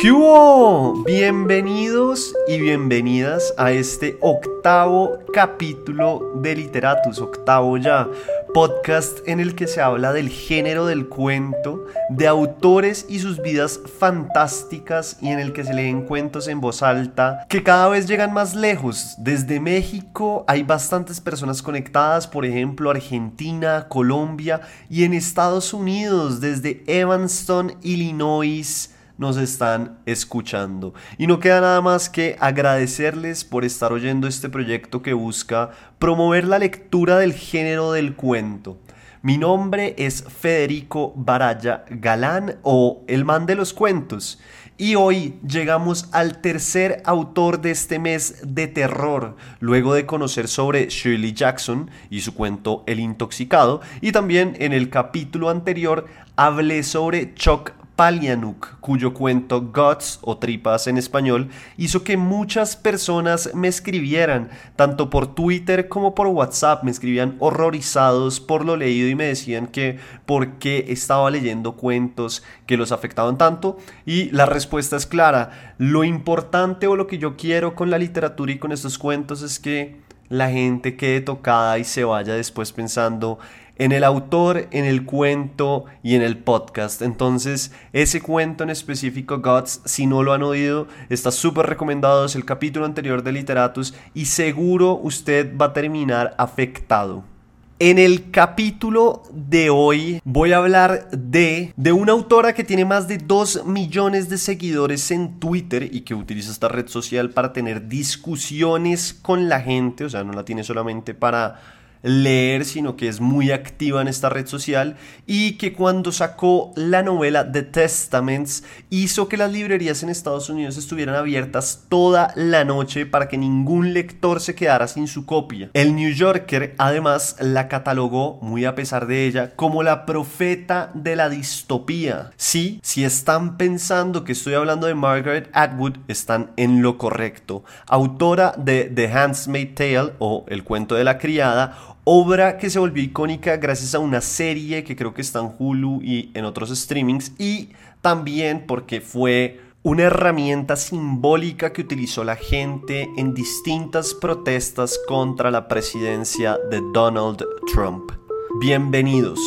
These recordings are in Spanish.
¿Qué hubo? Bienvenidos y bienvenidas a este octavo capítulo de Literatus, octavo ya, podcast en el que se habla del género del cuento, de autores y sus vidas fantásticas y en el que se leen cuentos en voz alta que cada vez llegan más lejos. Desde México hay bastantes personas conectadas, por ejemplo Argentina, Colombia y en Estados Unidos, desde Evanston, Illinois nos están escuchando. Y no queda nada más que agradecerles por estar oyendo este proyecto que busca promover la lectura del género del cuento. Mi nombre es Federico Baraya Galán o el man de los cuentos. Y hoy llegamos al tercer autor de este mes de terror, luego de conocer sobre Shirley Jackson y su cuento El intoxicado, y también en el capítulo anterior hablé sobre Chuck Palianuk, cuyo cuento Guts o Tripas en español hizo que muchas personas me escribieran, tanto por Twitter como por WhatsApp, me escribían horrorizados por lo leído y me decían que por qué estaba leyendo cuentos que los afectaban tanto. Y la respuesta es clara, lo importante o lo que yo quiero con la literatura y con estos cuentos es que la gente quede tocada y se vaya después pensando en el autor, en el cuento y en el podcast. Entonces, ese cuento en específico, Gods, si no lo han oído, está súper recomendado. Es el capítulo anterior de Literatus y seguro usted va a terminar afectado. En el capítulo de hoy voy a hablar de, de una autora que tiene más de 2 millones de seguidores en Twitter y que utiliza esta red social para tener discusiones con la gente, o sea, no la tiene solamente para leer, sino que es muy activa en esta red social y que cuando sacó la novela The Testaments hizo que las librerías en Estados Unidos estuvieran abiertas toda la noche para que ningún lector se quedara sin su copia. El New Yorker además la catalogó, muy a pesar de ella, como la profeta de la distopía. Sí, si están pensando que estoy hablando de Margaret Atwood, están en lo correcto. Autora de The Handmaid's Tale o El cuento de la criada, obra que se volvió icónica gracias a una serie que creo que está en Hulu y en otros streamings y también porque fue una herramienta simbólica que utilizó la gente en distintas protestas contra la presidencia de Donald Trump. Bienvenidos.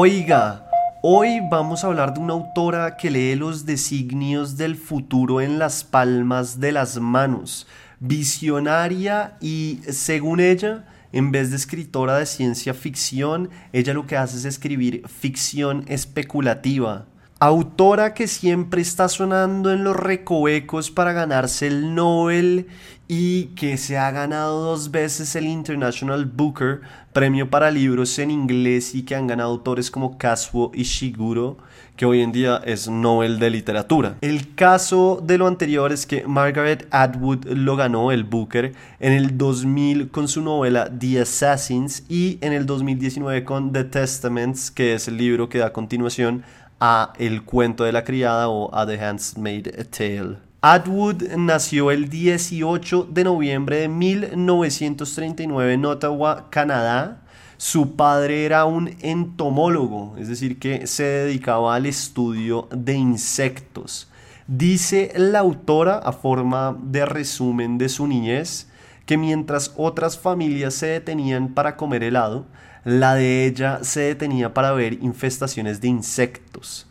Oiga, hoy vamos a hablar de una autora que lee los designios del futuro en las palmas de las manos, visionaria y, según ella, en vez de escritora de ciencia ficción, ella lo que hace es escribir ficción especulativa. Autora que siempre está sonando en los recovecos para ganarse el Nobel y que se ha ganado dos veces el International Booker, premio para libros en inglés y que han ganado autores como Kazuo Ishiguro, que hoy en día es Nobel de Literatura. El caso de lo anterior es que Margaret Atwood lo ganó el Booker en el 2000 con su novela The Assassins y en el 2019 con The Testaments, que es el libro que da continuación a El cuento de la criada o a The Handmaid's Tale. Atwood nació el 18 de noviembre de 1939 en Ottawa, Canadá. Su padre era un entomólogo, es decir, que se dedicaba al estudio de insectos. Dice la autora, a forma de resumen de su niñez, que mientras otras familias se detenían para comer helado, la de ella se detenía para ver infestaciones de insectos.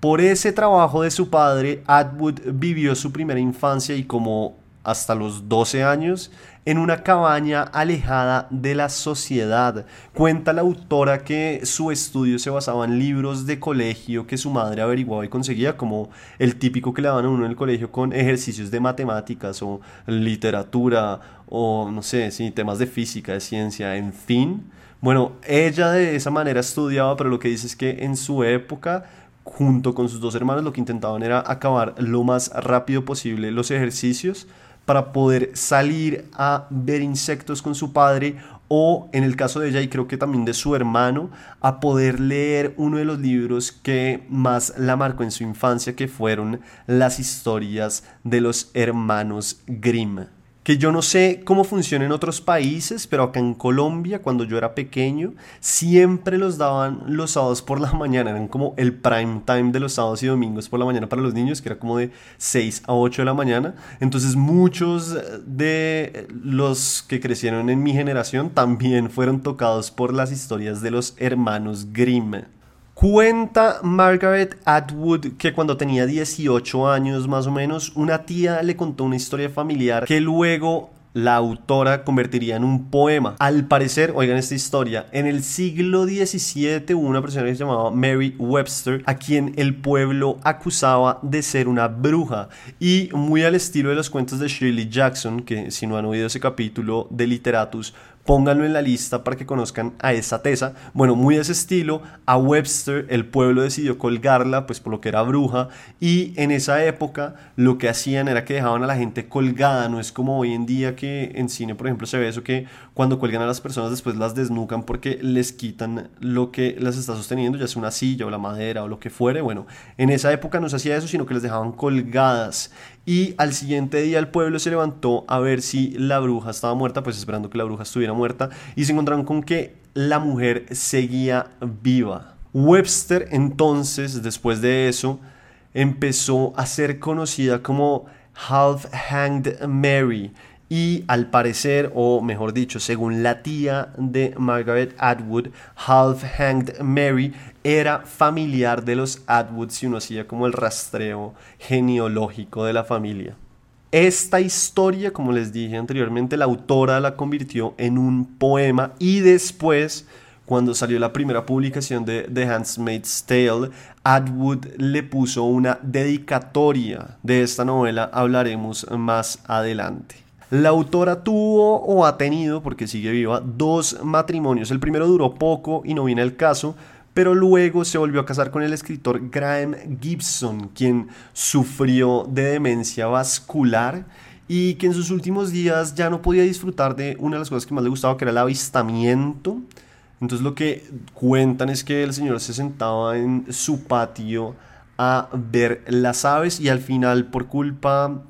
Por ese trabajo de su padre, Atwood vivió su primera infancia y como hasta los 12 años en una cabaña alejada de la sociedad. Cuenta la autora que su estudio se basaba en libros de colegio que su madre averiguaba y conseguía, como el típico que le daban a uno en el colegio con ejercicios de matemáticas o literatura o no sé, sí, temas de física, de ciencia, en fin. Bueno, ella de esa manera estudiaba, pero lo que dice es que en su época junto con sus dos hermanos lo que intentaban era acabar lo más rápido posible los ejercicios para poder salir a ver insectos con su padre o en el caso de ella y creo que también de su hermano, a poder leer uno de los libros que más la marcó en su infancia, que fueron las historias de los hermanos Grimm que yo no sé cómo funciona en otros países, pero acá en Colombia, cuando yo era pequeño, siempre los daban los sábados por la mañana, eran como el prime time de los sábados y domingos por la mañana para los niños, que era como de 6 a 8 de la mañana. Entonces muchos de los que crecieron en mi generación también fueron tocados por las historias de los hermanos Grimm. Cuenta Margaret Atwood que cuando tenía 18 años más o menos, una tía le contó una historia familiar que luego la autora convertiría en un poema. Al parecer, oigan esta historia, en el siglo XVII hubo una persona que se llamaba Mary Webster, a quien el pueblo acusaba de ser una bruja. Y muy al estilo de los cuentos de Shirley Jackson, que si no han oído ese capítulo de Literatus, pónganlo en la lista para que conozcan a esa tesa. Bueno, muy a ese estilo, a Webster el pueblo decidió colgarla, pues por lo que era bruja, y en esa época lo que hacían era que dejaban a la gente colgada, no es como hoy en día que en cine, por ejemplo, se ve eso que cuando cuelgan a las personas después las desnucan porque les quitan lo que las está sosteniendo, ya sea una silla o la madera o lo que fuere. Bueno, en esa época no se hacía eso, sino que les dejaban colgadas y al siguiente día el pueblo se levantó a ver si la bruja estaba muerta, pues esperando que la bruja estuviera muerta, y se encontraron con que la mujer seguía viva. Webster entonces, después de eso, empezó a ser conocida como Half Hanged Mary, y al parecer, o mejor dicho, según la tía de Margaret Atwood, Half Hanged Mary era familiar de los Atwood si uno hacía como el rastreo genealógico de la familia. Esta historia, como les dije anteriormente, la autora la convirtió en un poema y después, cuando salió la primera publicación de The Handmaid's Tale, Atwood le puso una dedicatoria de esta novela, hablaremos más adelante. La autora tuvo o ha tenido, porque sigue viva, dos matrimonios. El primero duró poco y no viene el caso, pero luego se volvió a casar con el escritor Graham Gibson, quien sufrió de demencia vascular y que en sus últimos días ya no podía disfrutar de una de las cosas que más le gustaba, que era el avistamiento. Entonces lo que cuentan es que el señor se sentaba en su patio a ver las aves y al final por culpa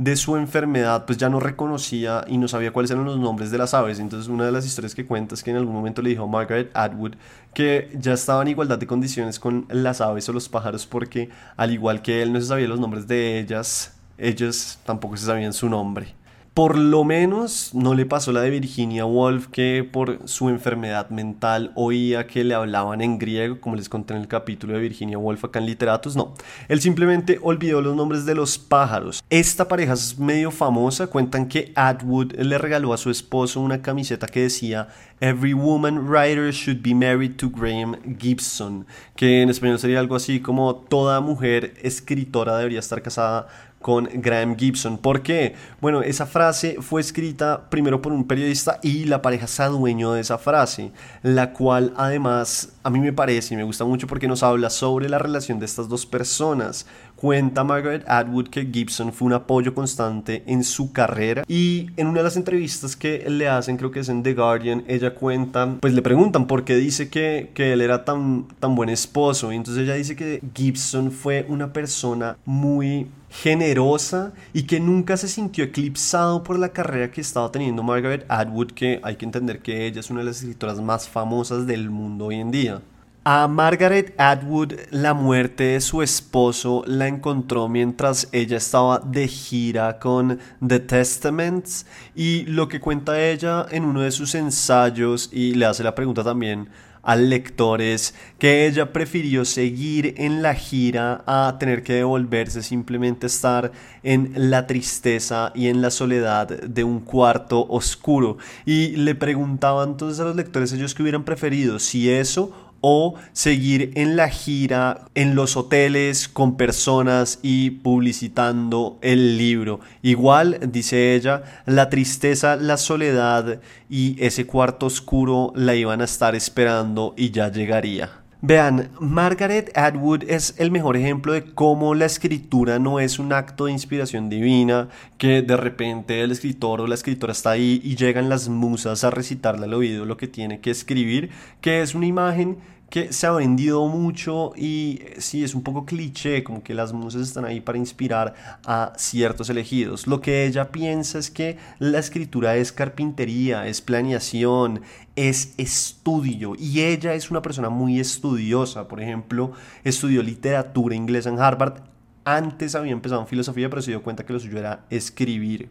de su enfermedad, pues ya no reconocía y no sabía cuáles eran los nombres de las aves. Entonces una de las historias que cuenta es que en algún momento le dijo Margaret Atwood que ya estaba en igualdad de condiciones con las aves o los pájaros porque al igual que él no se sabía los nombres de ellas, ellos tampoco se sabían su nombre. Por lo menos no le pasó la de Virginia Woolf que por su enfermedad mental oía que le hablaban en griego, como les conté en el capítulo de Virginia Woolf acá en Literatus. No, él simplemente olvidó los nombres de los pájaros. Esta pareja es medio famosa. Cuentan que Atwood le regaló a su esposo una camiseta que decía Every woman writer should be married to Graham Gibson, que en español sería algo así como toda mujer escritora debería estar casada con Graham Gibson. ¿Por qué? Bueno, esa frase fue escrita primero por un periodista y la pareja se adueñó de esa frase, la cual además a mí me parece y me gusta mucho porque nos habla sobre la relación de estas dos personas. Cuenta Margaret Atwood que Gibson fue un apoyo constante en su carrera y en una de las entrevistas que le hacen, creo que es en The Guardian, ella cuenta, pues le preguntan por qué dice que, que él era tan, tan buen esposo y entonces ella dice que Gibson fue una persona muy generosa y que nunca se sintió eclipsado por la carrera que estaba teniendo Margaret Atwood, que hay que entender que ella es una de las escritoras más famosas del mundo hoy en día. A Margaret Atwood la muerte de su esposo la encontró mientras ella estaba de gira con The Testaments y lo que cuenta ella en uno de sus ensayos y le hace la pregunta también al lector es que ella prefirió seguir en la gira a tener que devolverse, simplemente estar en la tristeza y en la soledad de un cuarto oscuro. Y le preguntaban entonces a los lectores ellos que hubieran preferido, si eso o seguir en la gira, en los hoteles, con personas y publicitando el libro. Igual, dice ella, la tristeza, la soledad y ese cuarto oscuro la iban a estar esperando y ya llegaría. Vean, Margaret Atwood es el mejor ejemplo de cómo la escritura no es un acto de inspiración divina, que de repente el escritor o la escritora está ahí y llegan las musas a recitarle al oído lo que tiene que escribir, que es una imagen que se ha vendido mucho y eh, sí es un poco cliché, como que las musas están ahí para inspirar a ciertos elegidos. Lo que ella piensa es que la escritura es carpintería, es planeación, es estudio y ella es una persona muy estudiosa. Por ejemplo, estudió literatura inglesa en Harvard. Antes había empezado en filosofía, pero se dio cuenta que lo suyo era escribir.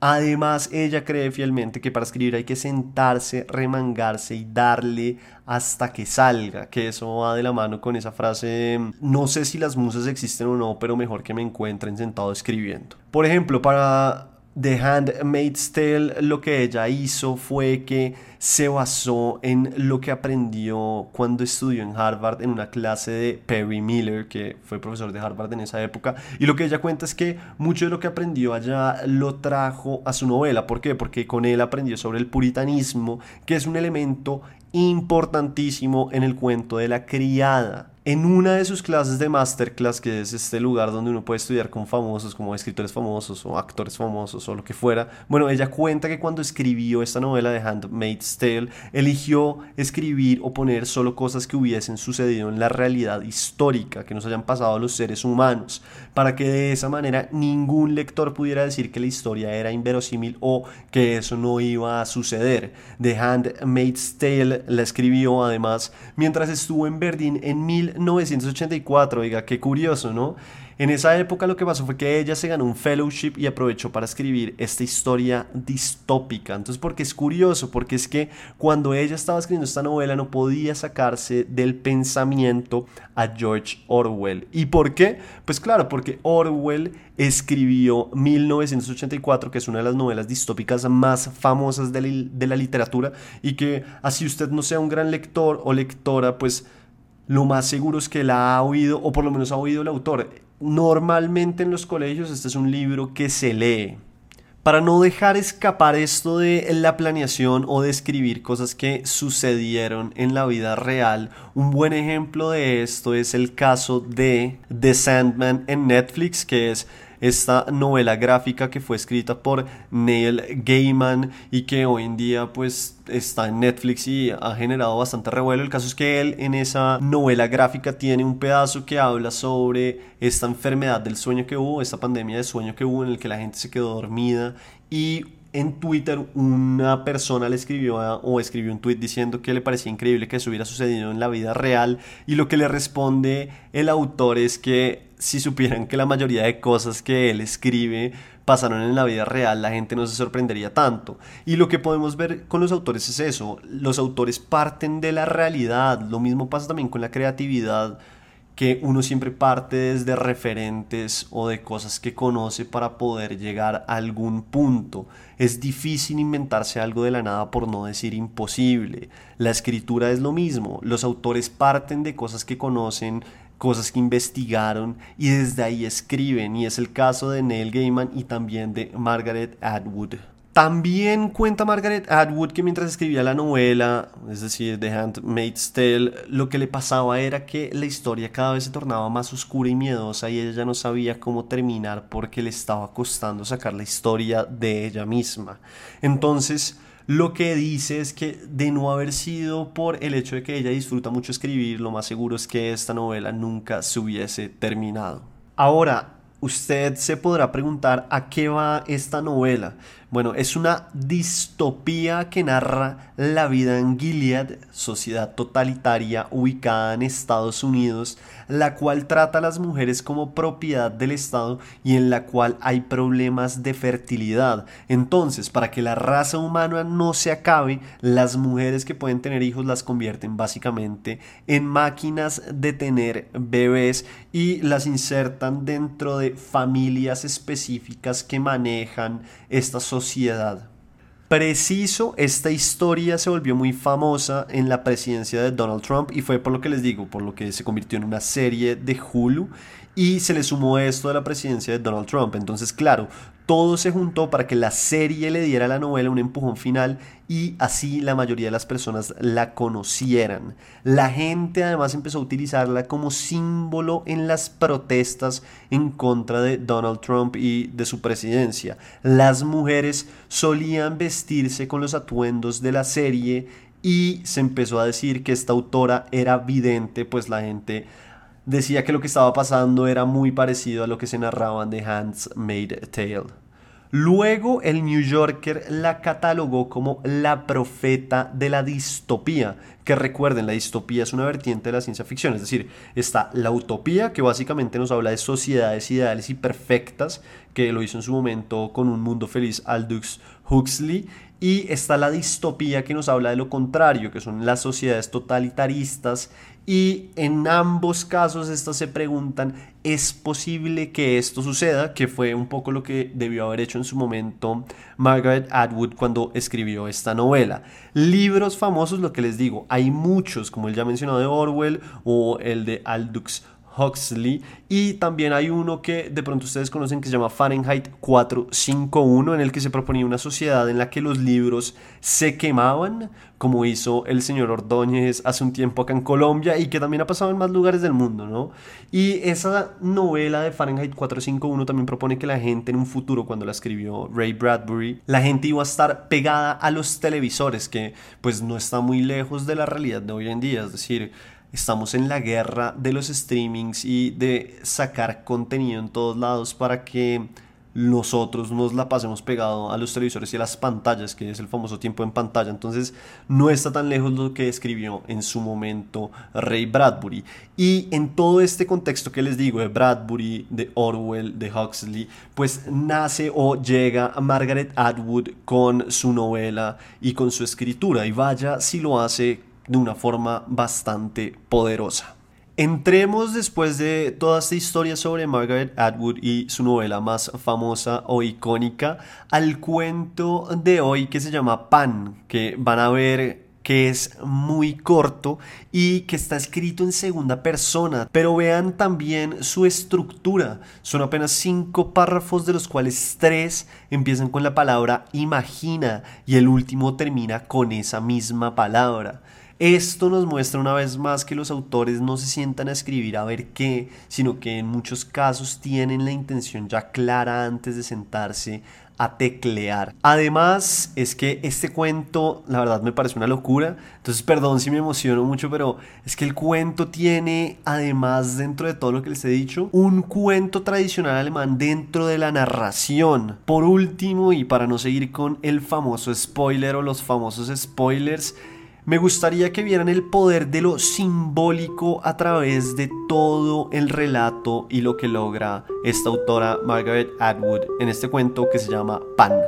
Además, ella cree fielmente que para escribir hay que sentarse, remangarse y darle hasta que salga, que eso va de la mano con esa frase, no sé si las musas existen o no, pero mejor que me encuentren sentado escribiendo. Por ejemplo, para The Handmaid's Tale lo que ella hizo fue que se basó en lo que aprendió cuando estudió en Harvard en una clase de Perry Miller, que fue profesor de Harvard en esa época. Y lo que ella cuenta es que mucho de lo que aprendió allá lo trajo a su novela. ¿Por qué? Porque con él aprendió sobre el puritanismo, que es un elemento importantísimo en el cuento de la criada. En una de sus clases de masterclass, que es este lugar donde uno puede estudiar con famosos, como escritores famosos o actores famosos o lo que fuera, bueno, ella cuenta que cuando escribió esta novela de Handmaid's Tale, eligió escribir o poner solo cosas que hubiesen sucedido en la realidad histórica, que nos hayan pasado a los seres humanos, para que de esa manera ningún lector pudiera decir que la historia era inverosímil o que eso no iba a suceder. The Handmaid's Tale la escribió además mientras estuvo en Berlín en mil 1984, oiga, qué curioso, ¿no? En esa época lo que pasó fue que ella se ganó un fellowship y aprovechó para escribir esta historia distópica. Entonces, porque es curioso, porque es que cuando ella estaba escribiendo esta novela no podía sacarse del pensamiento a George Orwell. ¿Y por qué? Pues claro, porque Orwell escribió 1984, que es una de las novelas distópicas más famosas de la, de la literatura y que así usted no sea un gran lector o lectora, pues lo más seguro es que la ha oído, o por lo menos ha oído el autor. Normalmente en los colegios este es un libro que se lee. Para no dejar escapar esto de la planeación o de cosas que sucedieron en la vida real, un buen ejemplo de esto es el caso de The Sandman en Netflix, que es esta novela gráfica que fue escrita por Neil Gaiman y que hoy en día pues está en Netflix y ha generado bastante revuelo. El caso es que él en esa novela gráfica tiene un pedazo que habla sobre esta enfermedad del sueño que hubo, esta pandemia de sueño que hubo en el que la gente se quedó dormida y en Twitter una persona le escribió o escribió un tweet diciendo que le parecía increíble que eso hubiera sucedido en la vida real y lo que le responde el autor es que si supieran que la mayoría de cosas que él escribe pasaron en la vida real, la gente no se sorprendería tanto. Y lo que podemos ver con los autores es eso, los autores parten de la realidad, lo mismo pasa también con la creatividad, que uno siempre parte desde referentes o de cosas que conoce para poder llegar a algún punto. Es difícil inventarse algo de la nada por no decir imposible. La escritura es lo mismo, los autores parten de cosas que conocen cosas que investigaron y desde ahí escriben y es el caso de Neil Gaiman y también de Margaret Atwood. También cuenta Margaret Atwood que mientras escribía la novela, es decir, The Handmaid's Tale, lo que le pasaba era que la historia cada vez se tornaba más oscura y miedosa y ella no sabía cómo terminar porque le estaba costando sacar la historia de ella misma. Entonces, lo que dice es que de no haber sido por el hecho de que ella disfruta mucho escribir, lo más seguro es que esta novela nunca se hubiese terminado. Ahora, usted se podrá preguntar a qué va esta novela. Bueno, es una distopía que narra la vida en Gilead, sociedad totalitaria ubicada en Estados Unidos, la cual trata a las mujeres como propiedad del Estado y en la cual hay problemas de fertilidad. Entonces, para que la raza humana no se acabe, las mujeres que pueden tener hijos las convierten básicamente en máquinas de tener bebés y las insertan dentro de familias específicas que manejan estas sociedades sociedad. Preciso, esta historia se volvió muy famosa en la presidencia de Donald Trump y fue por lo que les digo, por lo que se convirtió en una serie de Hulu y se le sumó esto de la presidencia de Donald Trump. Entonces, claro, todo se juntó para que la serie le diera a la novela un empujón final y así la mayoría de las personas la conocieran. La gente además empezó a utilizarla como símbolo en las protestas en contra de Donald Trump y de su presidencia. Las mujeres solían vestirse con los atuendos de la serie y se empezó a decir que esta autora era vidente, pues la gente decía que lo que estaba pasando era muy parecido a lo que se narraba en The Handmaid's Tale. Luego el New Yorker la catalogó como la profeta de la distopía, que recuerden, la distopía es una vertiente de la ciencia ficción, es decir, está la utopía, que básicamente nos habla de sociedades ideales y perfectas, que lo hizo en su momento con un mundo feliz Aldous Huxley, y está la distopía que nos habla de lo contrario, que son las sociedades totalitaristas y en ambos casos estas se preguntan, ¿es posible que esto suceda? Que fue un poco lo que debió haber hecho en su momento Margaret Atwood cuando escribió esta novela. Libros famosos, lo que les digo, hay muchos, como el ya mencionado de Orwell o el de Aldous Huxley. Y también hay uno que de pronto ustedes conocen que se llama Fahrenheit 451, en el que se proponía una sociedad en la que los libros se quemaban, como hizo el señor Ordóñez hace un tiempo acá en Colombia y que también ha pasado en más lugares del mundo, ¿no? Y esa novela de Fahrenheit 451 también propone que la gente en un futuro, cuando la escribió Ray Bradbury, la gente iba a estar pegada a los televisores, que pues no está muy lejos de la realidad de hoy en día, es decir, Estamos en la guerra de los streamings y de sacar contenido en todos lados para que nosotros nos la pasemos pegado a los televisores y a las pantallas, que es el famoso tiempo en pantalla. Entonces no está tan lejos lo que escribió en su momento Ray Bradbury. Y en todo este contexto que les digo de Bradbury, de Orwell, de Huxley, pues nace o llega Margaret Atwood con su novela y con su escritura. Y vaya si lo hace de una forma bastante poderosa. Entremos después de toda esta historia sobre Margaret Atwood y su novela más famosa o icónica al cuento de hoy que se llama Pan, que van a ver que es muy corto y que está escrito en segunda persona. Pero vean también su estructura. Son apenas cinco párrafos de los cuales tres empiezan con la palabra imagina y el último termina con esa misma palabra. Esto nos muestra una vez más que los autores no se sientan a escribir a ver qué, sino que en muchos casos tienen la intención ya clara antes de sentarse a teclear. Además, es que este cuento, la verdad, me parece una locura. Entonces, perdón si me emociono mucho, pero es que el cuento tiene, además, dentro de todo lo que les he dicho, un cuento tradicional alemán dentro de la narración. Por último, y para no seguir con el famoso spoiler o los famosos spoilers, me gustaría que vieran el poder de lo simbólico a través de todo el relato y lo que logra esta autora Margaret Atwood en este cuento que se llama Pan.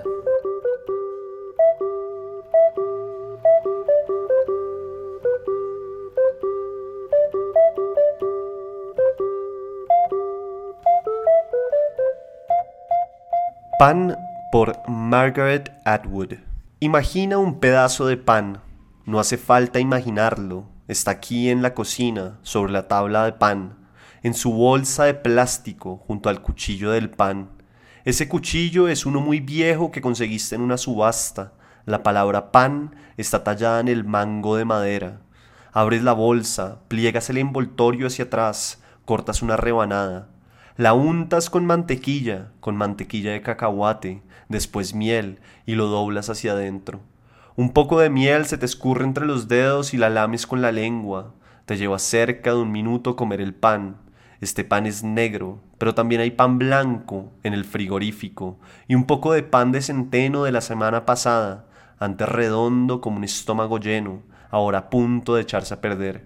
Pan por Margaret Atwood. Imagina un pedazo de pan no hace falta imaginarlo. Está aquí en la cocina, sobre la tabla de pan, en su bolsa de plástico, junto al cuchillo del pan. Ese cuchillo es uno muy viejo que conseguiste en una subasta. La palabra pan está tallada en el mango de madera. Abres la bolsa, pliegas el envoltorio hacia atrás, cortas una rebanada. La untas con mantequilla, con mantequilla de cacahuate, después miel, y lo doblas hacia adentro. Un poco de miel se te escurre entre los dedos y la lames con la lengua. Te lleva cerca de un minuto comer el pan. Este pan es negro, pero también hay pan blanco en el frigorífico y un poco de pan de centeno de la semana pasada, antes redondo como un estómago lleno, ahora a punto de echarse a perder.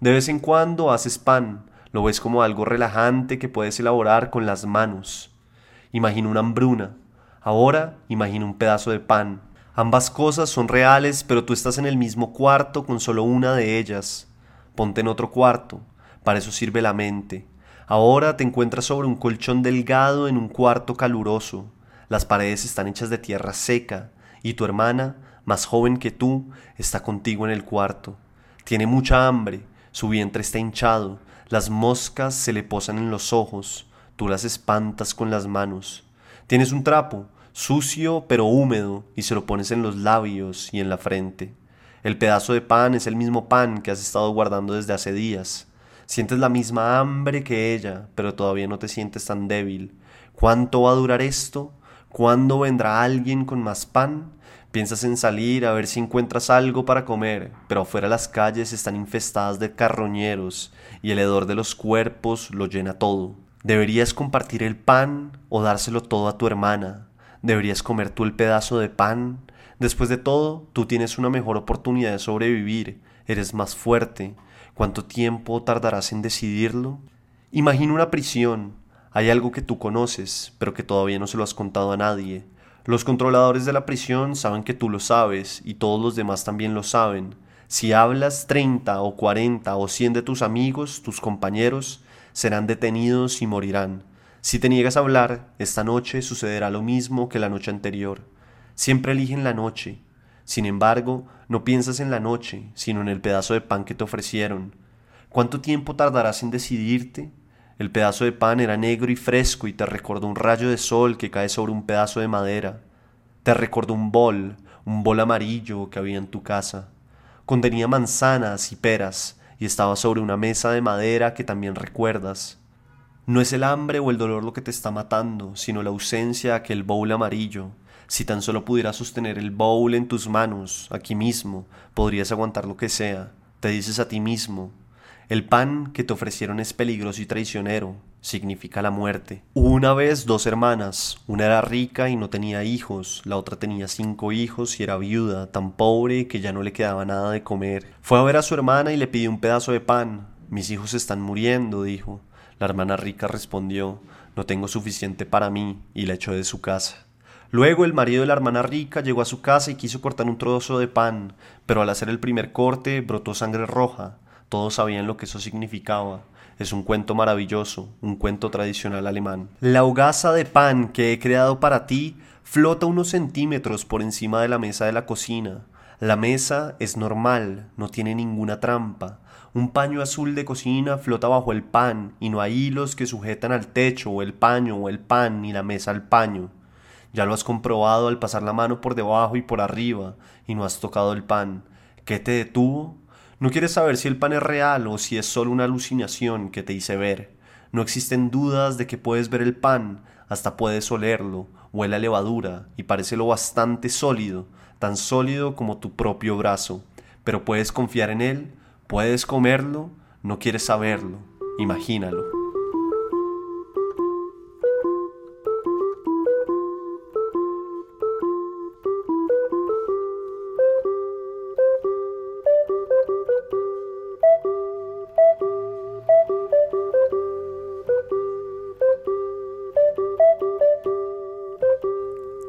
De vez en cuando haces pan, lo ves como algo relajante que puedes elaborar con las manos. Imagina una hambruna, ahora imagina un pedazo de pan, Ambas cosas son reales, pero tú estás en el mismo cuarto con solo una de ellas. Ponte en otro cuarto, para eso sirve la mente. Ahora te encuentras sobre un colchón delgado en un cuarto caluroso. Las paredes están hechas de tierra seca y tu hermana, más joven que tú, está contigo en el cuarto. Tiene mucha hambre, su vientre está hinchado, Las moscas se le posan en los ojos, tú las espantas con las manos. Tienes un trapo, sucio pero húmedo, y se lo pones en los labios y en la frente. El pedazo de pan es el mismo pan que has estado guardando desde hace días. Sientes la misma hambre que ella, pero todavía no te sientes tan débil. ¿Cuánto va a durar esto? ¿Cuándo vendrá alguien con más pan? Piensas en salir a ver si encuentras algo para comer, pero afuera las calles están infestadas de carroñeros y el hedor de los cuerpos lo llena todo. Deberías compartir el pan o dárselo todo a tu hermana. Deberías comer tú el pedazo de pan Después de todo, tú tienes una mejor oportunidad de sobrevivir, eres más fuerte. ¿Cuánto tiempo tardarás en decidirlo? Imagina una prisión. Hay algo que tú conoces, pero que todavía no se lo has contado a nadie. Los controladores de la prisión saben que tú lo sabes y todos los demás también lo saben. Si hablas 30 o 40 o 100 de tus amigos, tus compañeros, serán detenidos y morirán. Si te niegas a hablar, esta noche sucederá lo mismo que la noche anterior. Siempre eligen la noche. Sin embargo, no piensas en la noche, sino en el pedazo de pan que te ofrecieron. ¿Cuánto tiempo tardarás en decidirte? El pedazo de pan era negro y fresco y te recordó un rayo de sol que cae sobre un pedazo de madera. Te recordó un bol, un bol amarillo que había en tu casa. Contenía manzanas y peras y estaba sobre una mesa de madera que también recuerdas. No es el hambre o el dolor lo que te está matando, sino la ausencia de aquel bowl amarillo, si tan solo pudieras sostener el bowl en tus manos, aquí mismo, podrías aguantar lo que sea. Te dices a ti mismo, el pan que te ofrecieron es peligroso y traicionero, significa la muerte. Una vez dos hermanas, una era rica y no tenía hijos, la otra tenía cinco hijos y era viuda, tan pobre que ya no le quedaba nada de comer. Fue a ver a su hermana y le pidió un pedazo de pan. Mis hijos están muriendo, dijo. La hermana rica respondió, no tengo suficiente para mí, y la echó de su casa. Luego el marido de la hermana rica llegó a su casa y quiso cortar un trozo de pan, pero al hacer el primer corte brotó sangre roja. Todos sabían lo que eso significaba. Es un cuento maravilloso, un cuento tradicional alemán. La hogaza de pan que he creado para ti flota unos centímetros por encima de la mesa de la cocina. La mesa es normal, no tiene ninguna trampa. Un paño azul de cocina flota bajo el pan y no hay hilos que sujetan al techo o el paño o el pan ni la mesa al paño. Ya lo has comprobado al pasar la mano por debajo y por arriba y no has tocado el pan. ¿Qué te detuvo? No quieres saber si el pan es real o si es solo una alucinación que te hice ver. No existen dudas de que puedes ver el pan, hasta puedes olerlo, huele a levadura y parece lo bastante sólido, tan sólido como tu propio brazo. Pero puedes confiar en él, puedes comerlo, no quieres saberlo, imagínalo.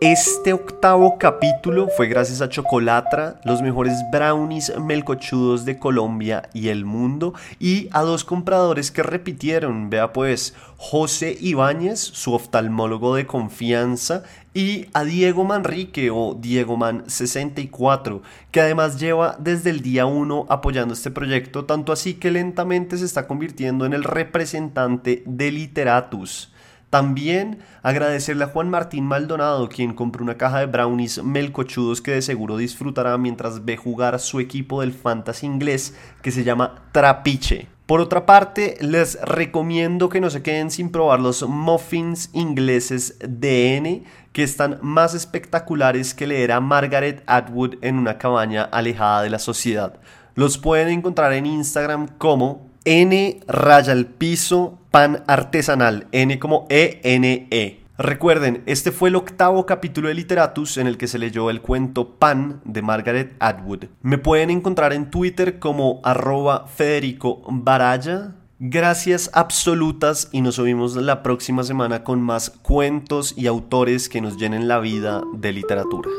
Este octavo capítulo fue gracias a Chocolatra, los mejores brownies melcochudos de Colombia y el mundo, y a dos compradores que repitieron, vea pues, José Ibáñez, su oftalmólogo de confianza, y a Diego Manrique o Diego Man 64, que además lleva desde el día 1 apoyando este proyecto, tanto así que lentamente se está convirtiendo en el representante de Literatus. También agradecerle a Juan Martín Maldonado, quien compró una caja de brownies melcochudos que de seguro disfrutará mientras ve jugar a su equipo del fantasy inglés que se llama Trapiche. Por otra parte, les recomiendo que no se queden sin probar los muffins ingleses DN, que están más espectaculares que leer a Margaret Atwood en una cabaña alejada de la sociedad. Los pueden encontrar en Instagram como N raya al piso pan artesanal, N como E-N-E. -E. Recuerden, este fue el octavo capítulo de Literatus en el que se leyó el cuento Pan de Margaret Atwood. Me pueden encontrar en Twitter como arroba Federico Baraya. Gracias absolutas y nos vemos la próxima semana con más cuentos y autores que nos llenen la vida de literatura.